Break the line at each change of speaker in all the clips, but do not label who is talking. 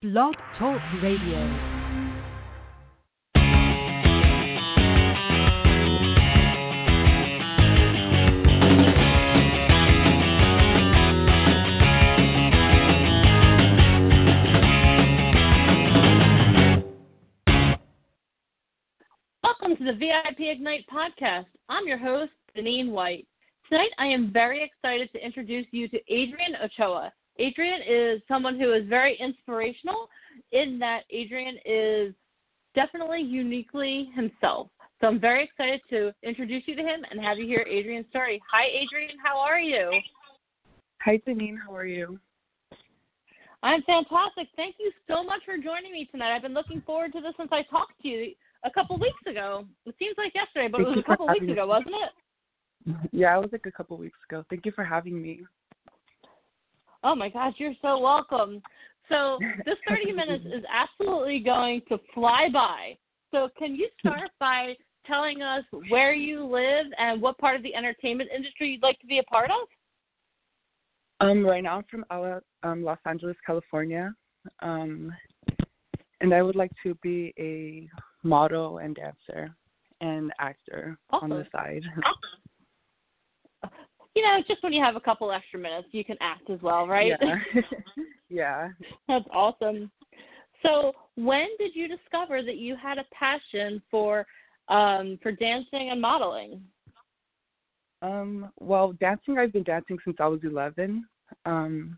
Blog Talk Radio.
Welcome to the VIP Ignite podcast. I'm your host, Deneen White. Tonight, I am very excited to introduce you to Adrian Ochoa. Adrian is someone who is very inspirational in that Adrian is definitely uniquely himself. So I'm very excited to introduce you to him and have you hear Adrian's story. Hi, Adrian. How are you?
Hi, Deneen. How are you?
I'm fantastic. Thank you so much for joining me tonight. I've been looking forward to this since I talked to you a couple weeks ago. It seems like yesterday, but
Thank
it was a couple weeks ago,
me.
wasn't it?
Yeah, it was like a couple weeks ago. Thank you for having me.
Oh my gosh, you're so welcome. So this 30 minutes is absolutely going to fly by. So can you start by telling us where you live and what part of the entertainment industry you'd like to be a part of?
Um, right now I'm from Ala- um, Los Angeles, California, um, and I would like to be a model and dancer and actor on the
Awesome. You know, just when you have a couple extra minutes, you can act as well, right?
Yeah. yeah.
That's awesome. So, when did you discover that you had a passion for um, for dancing and modeling?
Um, well, dancing, I've been dancing since I was 11. Um,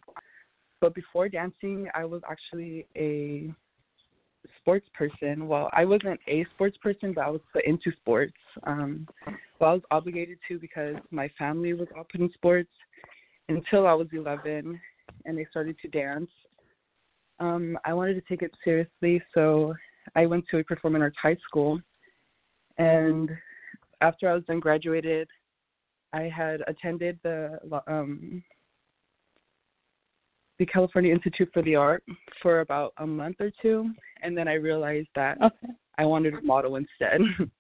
but before dancing, I was actually a sports person. Well, I wasn't a sports person, but I was put into sports. Um, well, I was obligated to because my family was all put in sports until I was 11 and they started to dance. Um, I wanted to take it seriously, so I went to a performing arts high school. And after I was done graduated, I had attended the um, the California Institute for the Art for about a month or two, and then I realized that
Okay.
I wanted to model instead,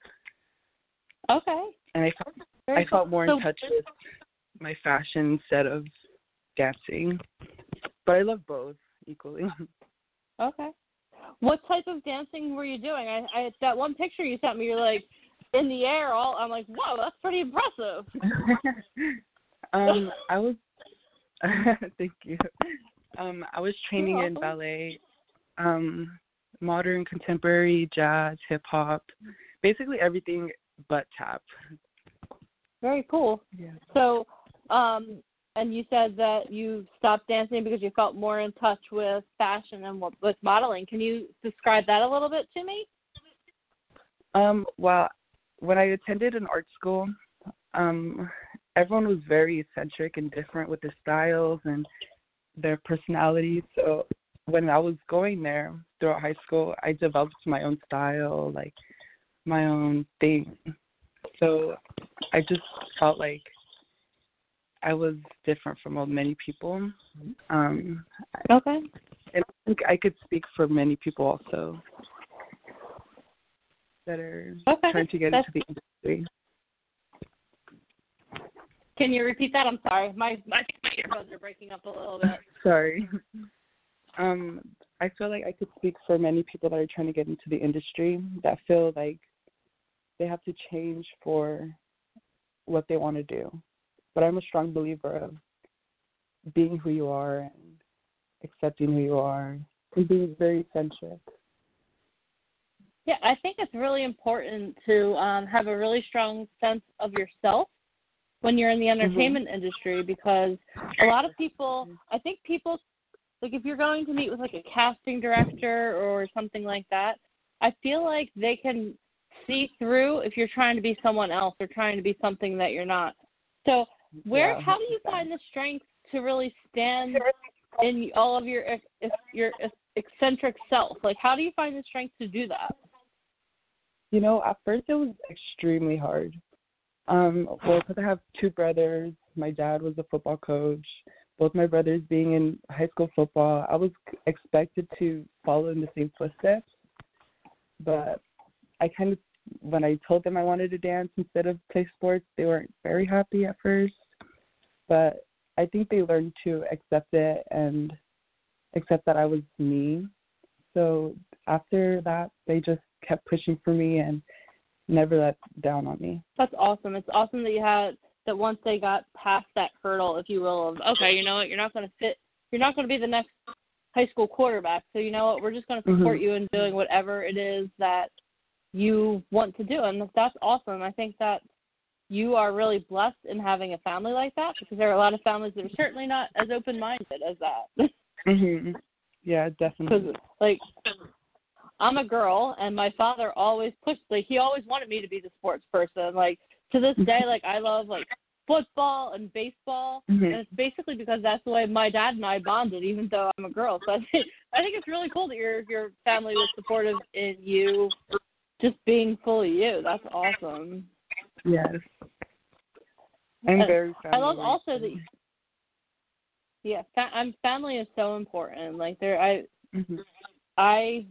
Okay.
and I felt
Very
I felt
cool.
more
So-
in touch with my fashion instead of dancing. But I love both equally.
Okay. What type of dancing were you doing? I, I that one picture you sent me, you're like in the air. All I'm like, whoa, that's pretty impressive.
um, I was thank you. Um, I was training in ballet, um, modern, contemporary, jazz, hip hop, basically everything but tap.
Very cool.
Yeah.
So, um, and you said that you stopped dancing because you felt more in touch with fashion and what- with modeling. Can you describe that a little bit to me?
Um, well, when I attended an art school, um, everyone was very eccentric and different with their styles and their personalities. So when I was going there throughout high school, I developed my own style, like my own thing. So I just felt like I was different from many people. Um,
Okay.
and I think I could speak for many people also that are
Okay.
trying to get
That's-
into the industry.
Can you repeat that? I'm sorry. My I think my earbuds are breaking up a little bit.
Sorry. Um, I feel like I could speak for many people that are trying to get into the industry that feel like they have to change for what they want to do. But I'm a strong believer of being who you are and accepting who you are and being very centric.
Yeah, I think it's really important to um, have a really strong sense of yourself when you're in the mm-hmm. entertainment industry because a lot of people, I think people, like if you're going to meet with like a casting director or something like that, I feel like they can see through if you're trying to be someone else or trying to be something that you're not. So, where,
Yeah,
how do you find the strength to really stand in all of your your eccentric self? Like, how do you find the strength to do that?
You know, at first it was extremely hard. Um, well, because I have two brothers. My dad was a football coach. Both my brothers being in high school football, I was expected to follow in the same footsteps. But I kind of, when I told them I wanted to dance instead of play sports, they weren't very happy at first. But I think they learned to accept it and accept that I was me So after that, they just kept pushing for me and never let down on me.
That's awesome. It's awesome that you had that once they got past that hurdle, if you will, of okay, you know what, you're not going to fit, you're not going to be the next high school quarterback. So you know what, we're just going to support
Mhm.
you in doing whatever it is that you want to do, and that's awesome. I think that you are really blessed in having a family like that because there are a lot of families that are certainly not as open-minded as that.
Mhm. Yeah, definitely.
Like I'm a girl, and my father always pushed. Like he always wanted me to be the sports person. Like to this day, like I love like football and baseball,
Mhm.
and it's basically because that's the way my dad and I bonded, even though I'm a girl. So I think I think it's really cool that your your family was supportive in you just being fully you. That's awesome.
Yes. I'm
And
very
I love also that. Yeah, fa- I'm family is so important. Like there, I
Mhm.
I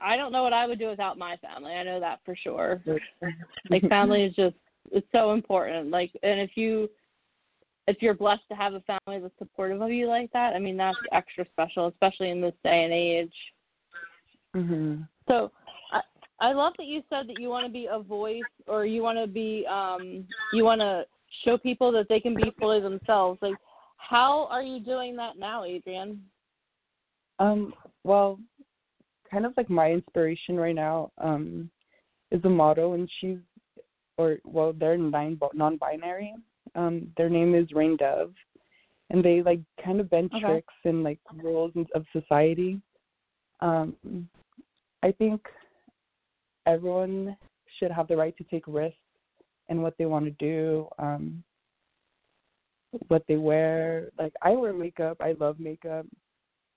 I don't know what I would do without my family. I know that for sure. Like family is just it's so important. Like and if you if you're blessed to have a family that's supportive of you like that, I mean that's extra special, especially in this day and age.
Mhm.
So I I love that you said that you want to be a voice or you want to be um you want to show people that they can be fully themselves. Like how are you doing that now, Adrian?
Um, well, kind of like my inspiration right now um, is a model, and she's, or well, they're nine non-binary. Um, their name is Rain Dove, and they like kind of bend
Okay.
tricks and like rules of society. Um, I think everyone should have the right to take risks in what they want to do. Um, what they wear. Like I wear makeup. I love makeup.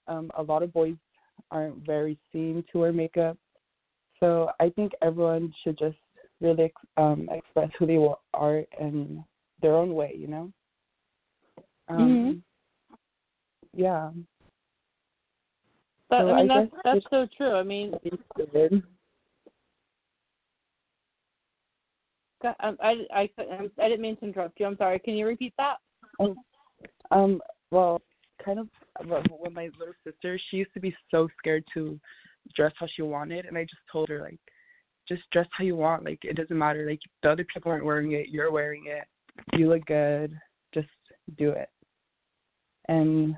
Um, a lot of boys aren't very seen to wear makeup. So I think everyone should just really um, express who they are in their own way, you know? Um, Yeah.
That,
So
I mean
I
that's that's so true. I mean um, I, I, I, I didn't mean to interrupt you. I'm sorry. Can you repeat that?
Um, well, kind of when my little sister, she used to be so scared to dress how she wanted, and I just told her like, just dress how you want. Like it doesn't matter. Like the other people aren't wearing it, you're wearing it. You look good. Just do it. And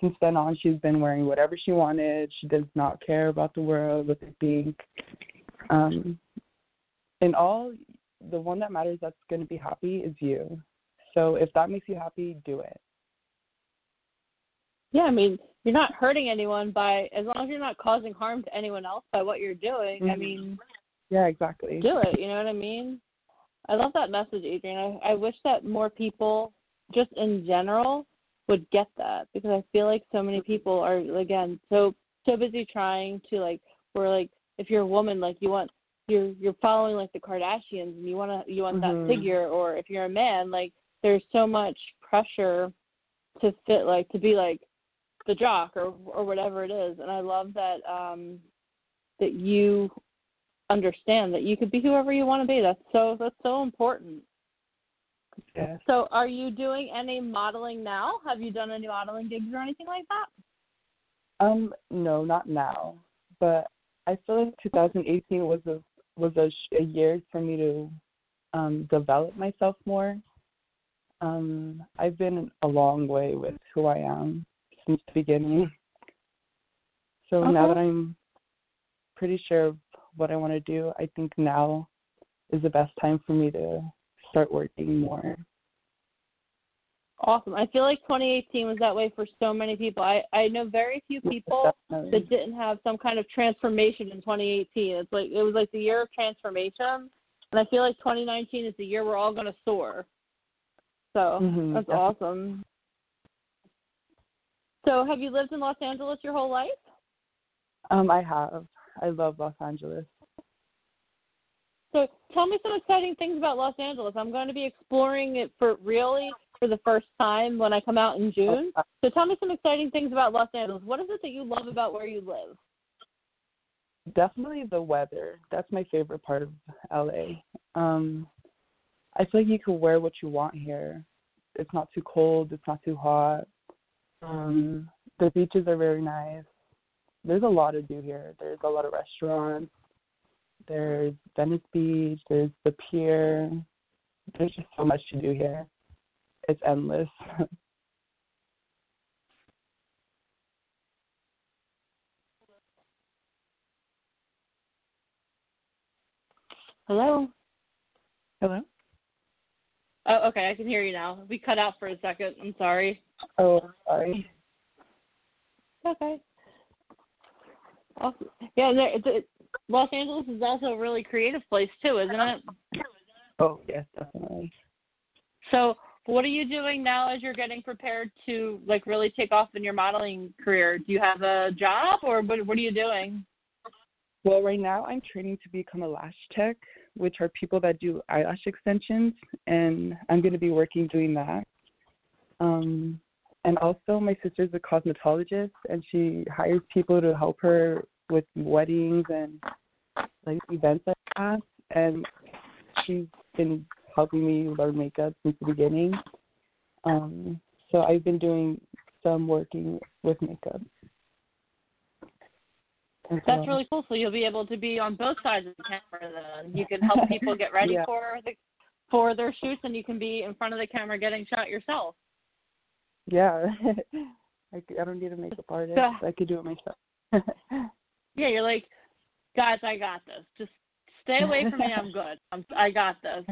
since then on, she's been wearing whatever she wanted. She does not care about the world, what they think. Um, and all, the one that matters that's going to be happy is you. So if that makes you happy, do it.
Yeah, I mean, you're not hurting anyone by as long as you're not causing harm to anyone else by what you're doing. I
Mhm.
mean,
Yeah, exactly.
do it. You know what I mean? I love that message, Adrian. I, I wish that more people, just in general, would get that because I feel like so many people are again so so busy trying to like. We're like, if you're a woman, like you want you're you're following like the Kardashians and you want to you want
Mhm.
that figure, or if you're a man, like there's so much pressure to fit like to be like the jock or or whatever it is and i love that um that you understand that you could be whoever you want to be that's so that's so important
Yes.
so are you doing any modeling now have you done any modeling gigs or anything like that
Um, no, not now. But I feel like 2018 was a was a, a year for me to um develop myself more. Um, I've been a long way with who I am since the beginning. So now that I'm pretty sure of what I want to do, I think now is the best time for me to start working more.
awesome i feel like 2018 was that way for so many people i i know very few people
Definitely.
that didn't have some kind of transformation in 2018. It's like it was like the year of transformation, and I feel like 2019 is the year we're all going to soar. So
Mhm,
that's
definitely.
awesome. So have you lived in Los Angeles your whole life?
Um, I have. I love Los Angeles.
So tell me some exciting things about Los Angeles. I'm going to be exploring it for really for the first time when I come out in June. So tell me some exciting things about Los Angeles. What is it that you love about where you live?
Definitely the weather. That's my favorite part of LA. Um, I feel like you can wear what you want here. It's not too cold. It's not too hot. Um, the beaches are very nice. there's a lot to do here. There's a lot of restaurants. There's Venice Beach. There's the pier. There's just so much to do here. It's endless.
Hello.
Hello.
Oh, okay. I can hear you now. We cut out for a second. I'm sorry.
Oh, sorry.
Okay. Awesome. Yeah, there, it's, it, Los Angeles is also a really creative place too, isn't it?
Oh yes, definitely.
So, what are you doing now as you're getting prepared to like really take off in your modeling career? Do you have a job, or what? What are you doing?
Well, right now I'm training to become a lash tech, which are people that do eyelash extensions, and I'm going to be working doing that. Um, and also, my sister's a cosmetologist, and she hires people to help her with weddings and like events like that. And she's been helping me learn makeup since the beginning. Um, so I've been doing some working with makeup.
That's really cool. So you'll be able to be on both sides of the camera. Then you can help people get ready
Yeah.
for the for their shoots, and you can be in front of the camera getting shot yourself.
Yeah. I don't need a makeup artist.
So-
I could do it myself.
Yeah, you're like, guys, I got this. Just stay away from me. I'm good. I'm, I got this.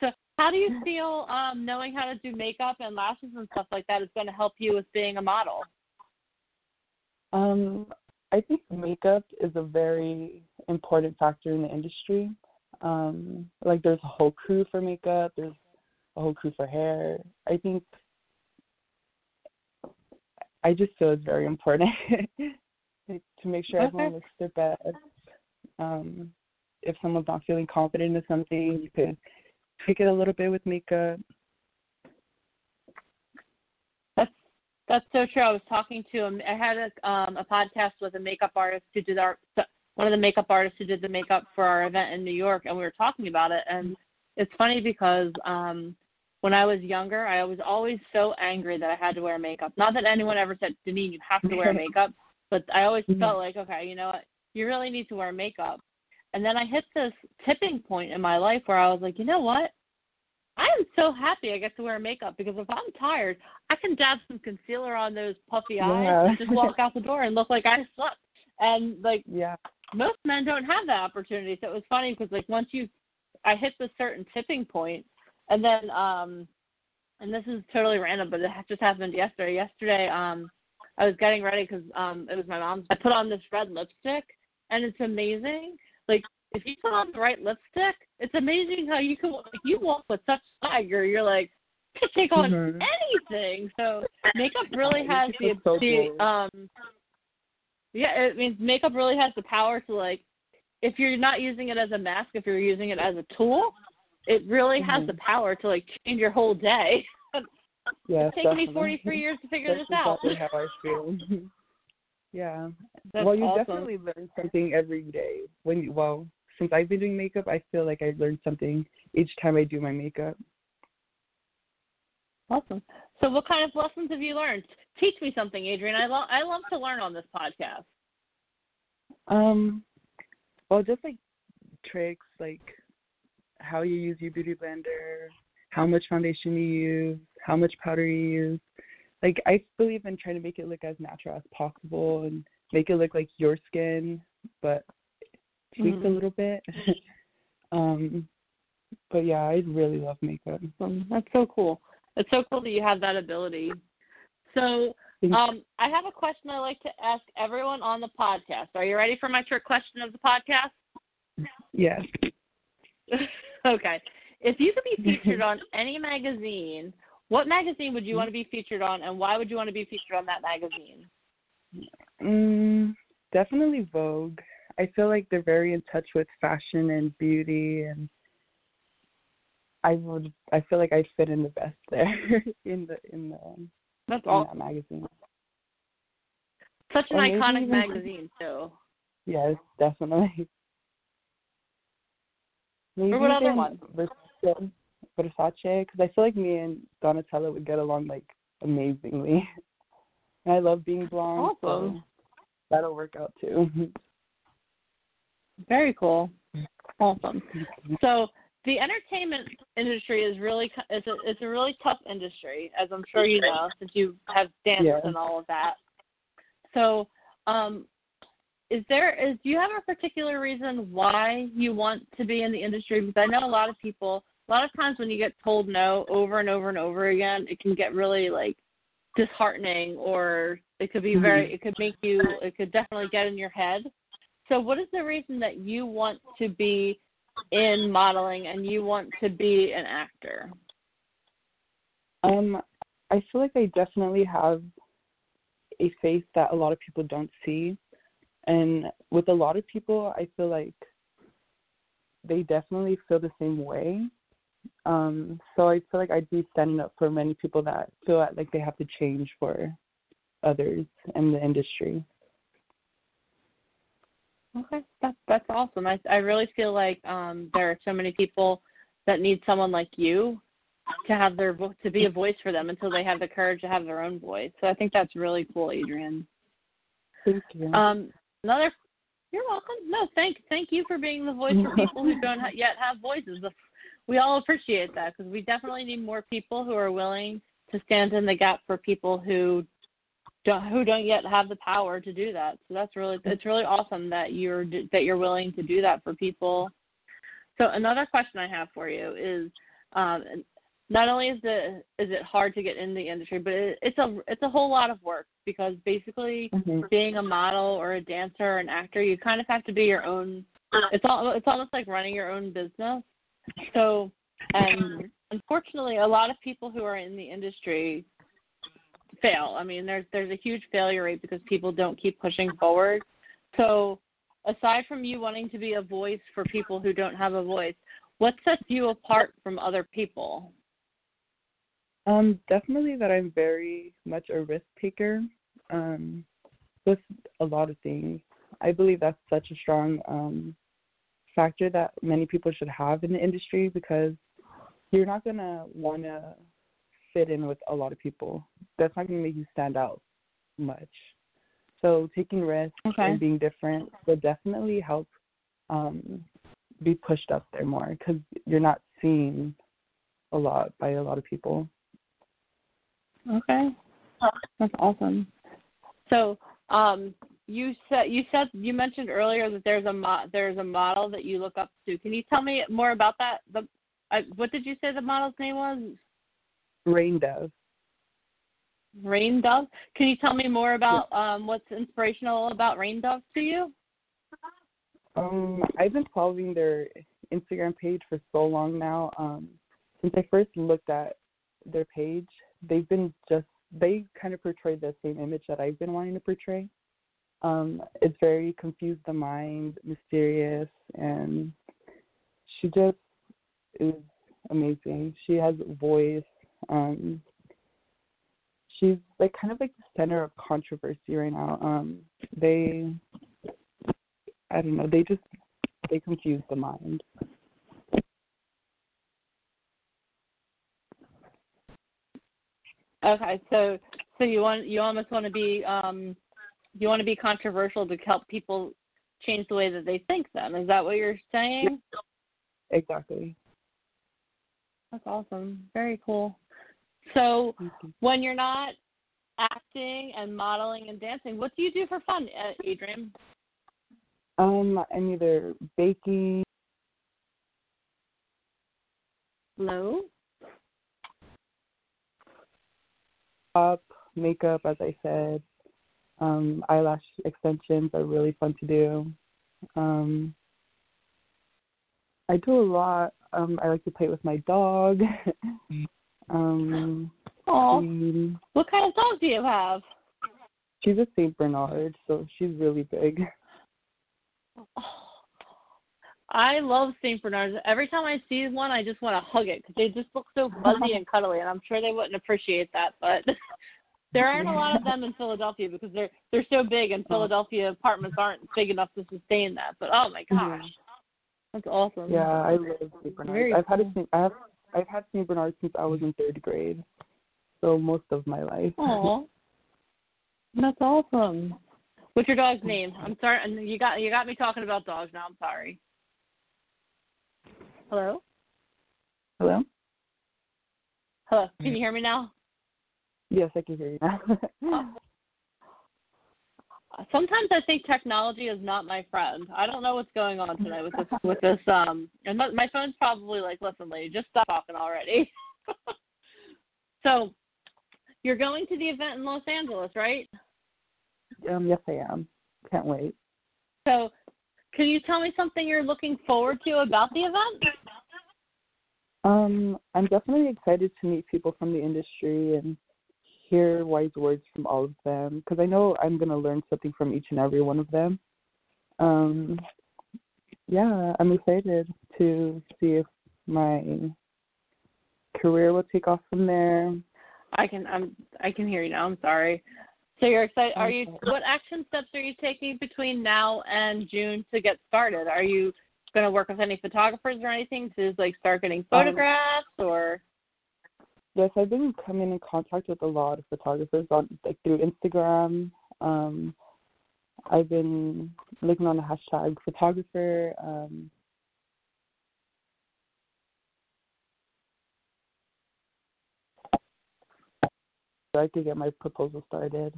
So, how do you feel um, knowing how to do makeup and lashes and stuff like that is going to help you with being a model?
um, I think makeup is a very important factor in the industry. Um, like there's a whole crew for makeup, there's a whole crew for hair. I think I just feel it's very important to make sure
Okay.
everyone looks their best. Um, if someone's not feeling confident in something, you could tweak it a little bit with makeup.
That's that's so true. I was talking to him. I had a um, a podcast with a makeup artist who did our one of the makeup artists who did the makeup for our event in New York, and we were talking about it. And it's funny because um, when I was younger, I was always so angry that I had to wear makeup. Not that anyone ever said, Deneen, you have to wear makeup, but I always
Mhm.
felt like, okay, you know what, you really need to wear makeup. And then I hit this tipping point in my life where I was like, you know what? I am so happy I get to wear makeup because if I'm tired, I can dab some concealer on those puffy eyes
Yeah.
and just walk out the door and look like I slept. And like
Yeah.
most men don't have that opportunity. So it was funny because like once you, I hit the certain tipping point, and then um, and this is totally random, but it just happened yesterday. Yesterday, um, I was getting ready because um, it was my mom's. I put on this red lipstick, and it's amazing. Like if you put on the right lipstick, it's amazing how you can you walk with such swagger. You're like take on
Mhm.
anything. So makeup really has the
so
the um yeah, it means makeup really has the power to like if you're not using it as a mask, if you're using it as a tool, it really has
Mhm.
the power to like change your whole day.
Yeah.
it's taken me 43 years to figure
That's
this out.
exactly how I feel. yeah.
That's
well, you
awesome.
definitely learn something every day. When you, well, since I've been doing makeup, I feel like I learn something each time I do my makeup.
Awesome. So, what kind of lessons have you learned? Teach me something, Adrian. I love I love to learn on this podcast.
Um, well, just like tricks, like how you use your beauty blender, how much foundation you use, how much powder you use. Like I believe in trying to make it look as natural as possible and make it look like your skin, but tweaked a
Mhm.
little bit. um, but yeah, I really love makeup.
Um, that's so cool. It's so cool that you have that ability. So, um, I have a question I like to ask everyone on the podcast. Are you ready for my trick question of the podcast?
Yes.
okay. If you could be featured on any magazine, what magazine would you want to be featured on, and why would you want to be featured on that magazine?
Mm, definitely Vogue. I feel like they're very in touch with fashion and beauty, and I would. I feel like I'd fit in the best there in the in the um,
That's
in that magazine.
Such an iconic
even-
magazine, too.
Yes, definitely. Maybe
Or what other one?
Versace, Versace, because I feel like me and Donatella would get along like amazingly. And I love being blonde.
Awesome.
So that'll work out too.
Very cool. Awesome. So the entertainment industry is really it's a it's a really tough industry, as I'm sure you know, since you have dance
Yeah.
and all of that. So, um, is there is do you have a particular reason why you want to be in the industry? Because I know a lot of people. A lot of times when you get told no over and over and over again, it can get really like disheartening, or it could be very. It could make you. It could definitely get in your head. So, what is the reason that you want to be in modeling and you want to be an actor?
Um, I feel like I definitely have a face that a lot of people don't see. And with a lot of people, I feel like they definitely feel the same way. Um, so I feel like I'd be standing up for many people that feel like they have to change for others in the industry.
Okay, that's that's awesome. I I really feel like um there are so many people that need someone like you to have their vo- to be a voice for them until they have the courage to have their own voice. So I think that's really cool, Adrian.
Thank you.
Um, another. You're welcome. No, thank thank you for being the voice for people who don't ha- yet have voices. We all appreciate that because we definitely need more people who are willing to stand in the gap for people who don't who don't yet have the power to do that. So that's really it's really awesome that you're that you're willing to do that for people. So another question I have for you is um, not only is the is it hard to get in the industry, but it, it's a it's a whole lot of work because basically
Mhm.
being a model or a dancer or an actor, you kind of have to be your own. It's all it's almost like running your own business. So, and unfortunately, a lot of people who are in the industry fail. I mean, there's there's a huge failure rate because people don't keep pushing forward. So, aside from you wanting to be a voice for people who don't have a voice, what sets you apart from other people?
Um, definitely that I'm very much a risk taker. Um, with a lot of things. I believe that's such a strong um factor that many people should have in the industry because you're not gonna wanna fit in with a lot of people. That's not gonna make you stand out much. So taking risks
Okay.
and being different will definitely help um be pushed up there more because you're not seen a lot by a lot of people.
Okay, that's awesome. So, um, you said you said you mentioned earlier that there's a mo- there's a model that you look up to. Can you tell me more about that? The uh, what did you say the model's name was?
Rain Dove.
Rain Dove. Can you tell me more about um, what's inspirational about Rain Dove to you?
Um, I've been following their Instagram page for so long now. Um, since I first looked at their page, they've been just they kind of portray the same image that I've been wanting to portray. Um, it's very confused the mind, mysterious, and she just is amazing. She has a voice. Um, she's like kind of like the center of controversy right now. Um, they I don't know. They just they confuse the mind.
Okay, so so you want you almost want to be um, you want to be controversial to help people change the way that they think. Then is that what you're saying?
Exactly.
That's awesome. Very cool. So
Mhm.
when you're not acting and modeling and dancing, what do you do for fun, uh, Adrian?
Um, I'm either baking,
Hello.
up, makeup, as I said. Um, eyelash extensions are really fun to do. Um, I do a lot. Um, I like to play with my dog. um, she-
what kind of dog do you have?
she's a Saint Bernard, so she's really big.
Oh, I love Saint Bernards. Every time I see one, I just want to hug it because they just look so fuzzy and cuddly, and I'm sure they wouldn't appreciate that. But there aren't a lot of them in Philadelphia because they're they're so big, and Philadelphia apartments aren't big enough to sustain that. But oh my gosh,
Mhm.
that's awesome.
Yeah, I love Saint Bernards.
Very
I've had a. Saint, I have I've had Saint Bernards since I was in third grade, so most of my life.
Aw, that's awesome. What's your dog's name? Mm. I'm sorry. You got you got me talking about dogs now. I'm sorry. Hello.
Hello.
Hello. Can mm. you hear me now?
Yes, I can hear you now.
Oh, Sometimes I think technology is not my friend. I don't know what's going on today with this with this um and my, my phone's probably like, listen, lady, just stop talking already. so, you're going to the event in Los Angeles, right?
Um, yes, I am. Can't wait.
So, can you tell me something you're looking forward to about the event?
Um, I'm definitely excited to meet people from the industry and hear wise words from all of them because I know I'm going to learn something from each and every one of them. Um, yeah, I'm excited to see if my career will take off from there.
I can I'm I can hear you now. I'm sorry. So you're excited. Are you? What action steps are you taking between now and June to get started? Are you going to work with any photographers or anything to like start getting um, photographs or?
Yes, I've been coming in contact with a lot of photographers on like through Instagram. Um, I've been looking on the hashtag photographer. Um, so I could get my proposal started.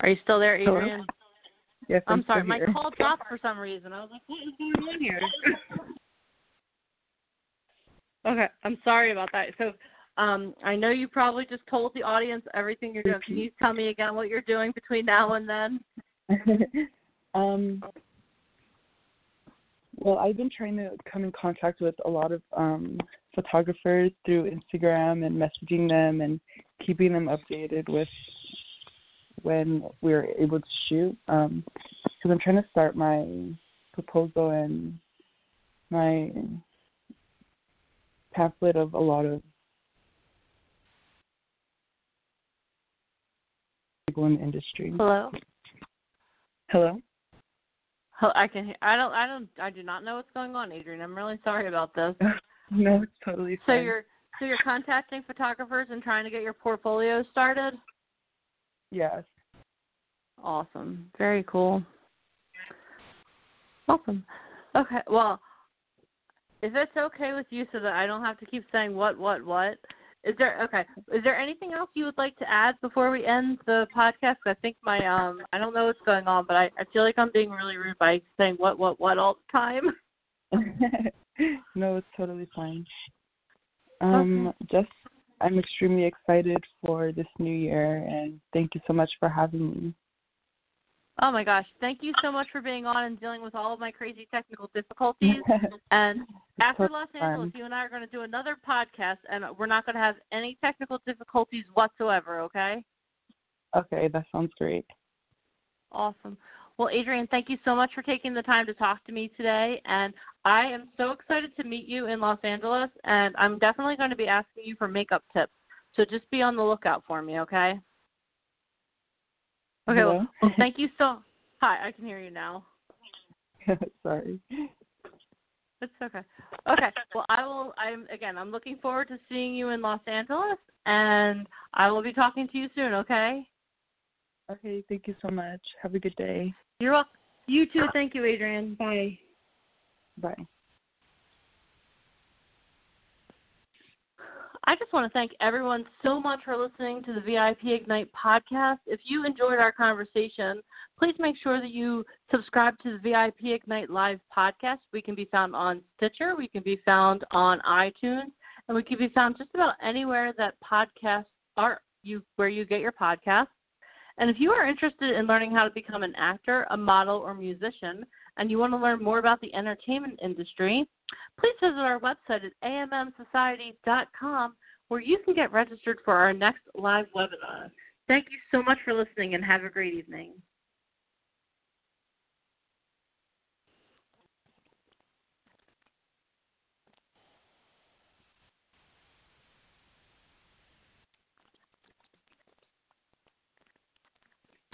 Are you still there, Adrian? Hello?
Yes,
I'm,
I'm
sorry. My
here.
call dropped for some reason. I was like, what is going on here? okay, I'm sorry about that. So, um, I know you probably just told the audience everything you're doing. Can you tell me again what you're doing between now and then?
um, well, I've been trying to come in contact with a lot of um, photographers through Instagram and messaging them and keeping them updated with when we're able to shoot. Um, because I'm trying to start my proposal and my pamphlet of a lot of people in the industry.
Hello.
Hello.
Oh, I can. Hear, I don't. I don't. I do not know what's going on, Adrian. I'm really sorry about this.
no, it's totally
fine. So you're so you're contacting photographers and trying to get your portfolio started.
Yes.
Awesome. Very cool. Awesome. Okay. Well, if it's okay with you, so that I don't have to keep saying what, what, what. Is there okay? Is there anything else you would like to add before we end the podcast? I think my um I don't know what's going on, but I I feel like I'm being really rude by saying what, what, what all the time.
no, it's totally fine. Um, okay. just I'm extremely excited for this new year, and thank you so much for having me.
Oh my gosh, thank you so much for being on and dealing with all of my crazy technical difficulties. and after Los Angeles, you and I are going to do another podcast, and we're not going to have any technical difficulties whatsoever, okay?
Okay, that sounds great.
Awesome. Well, Adrian, thank you so much for taking the time to talk to me today. And I am so excited to meet you in Los Angeles, and I'm definitely going to be asking you for makeup tips. So just be on the lookout for me, okay? Okay. Well, well, thank you so. Hi, I can hear you now.
Sorry.
It's okay. Okay. Well, I will. I'm again. I'm looking forward to seeing you in Los Angeles, and I will be talking to you soon. Okay.
Okay. Thank you so much. Have a good day.
You're welcome. You too. Thank you, Adrian. Bye.
Bye.
I just want to thank everyone so much for listening to the VIP Ignite podcast. If you enjoyed our conversation, please make sure that you subscribe to the VIP Ignite Live podcast. We can be found on Stitcher, we can be found on iTunes, and we can be found just about anywhere that podcasts are you where you get your podcasts. And if you are interested in learning how to become an actor, a model, or musician, and you want to learn more about the entertainment industry, please visit our website at ammsociety.com where you can get registered for our next live webinar. Thank you so much for listening and have a great evening.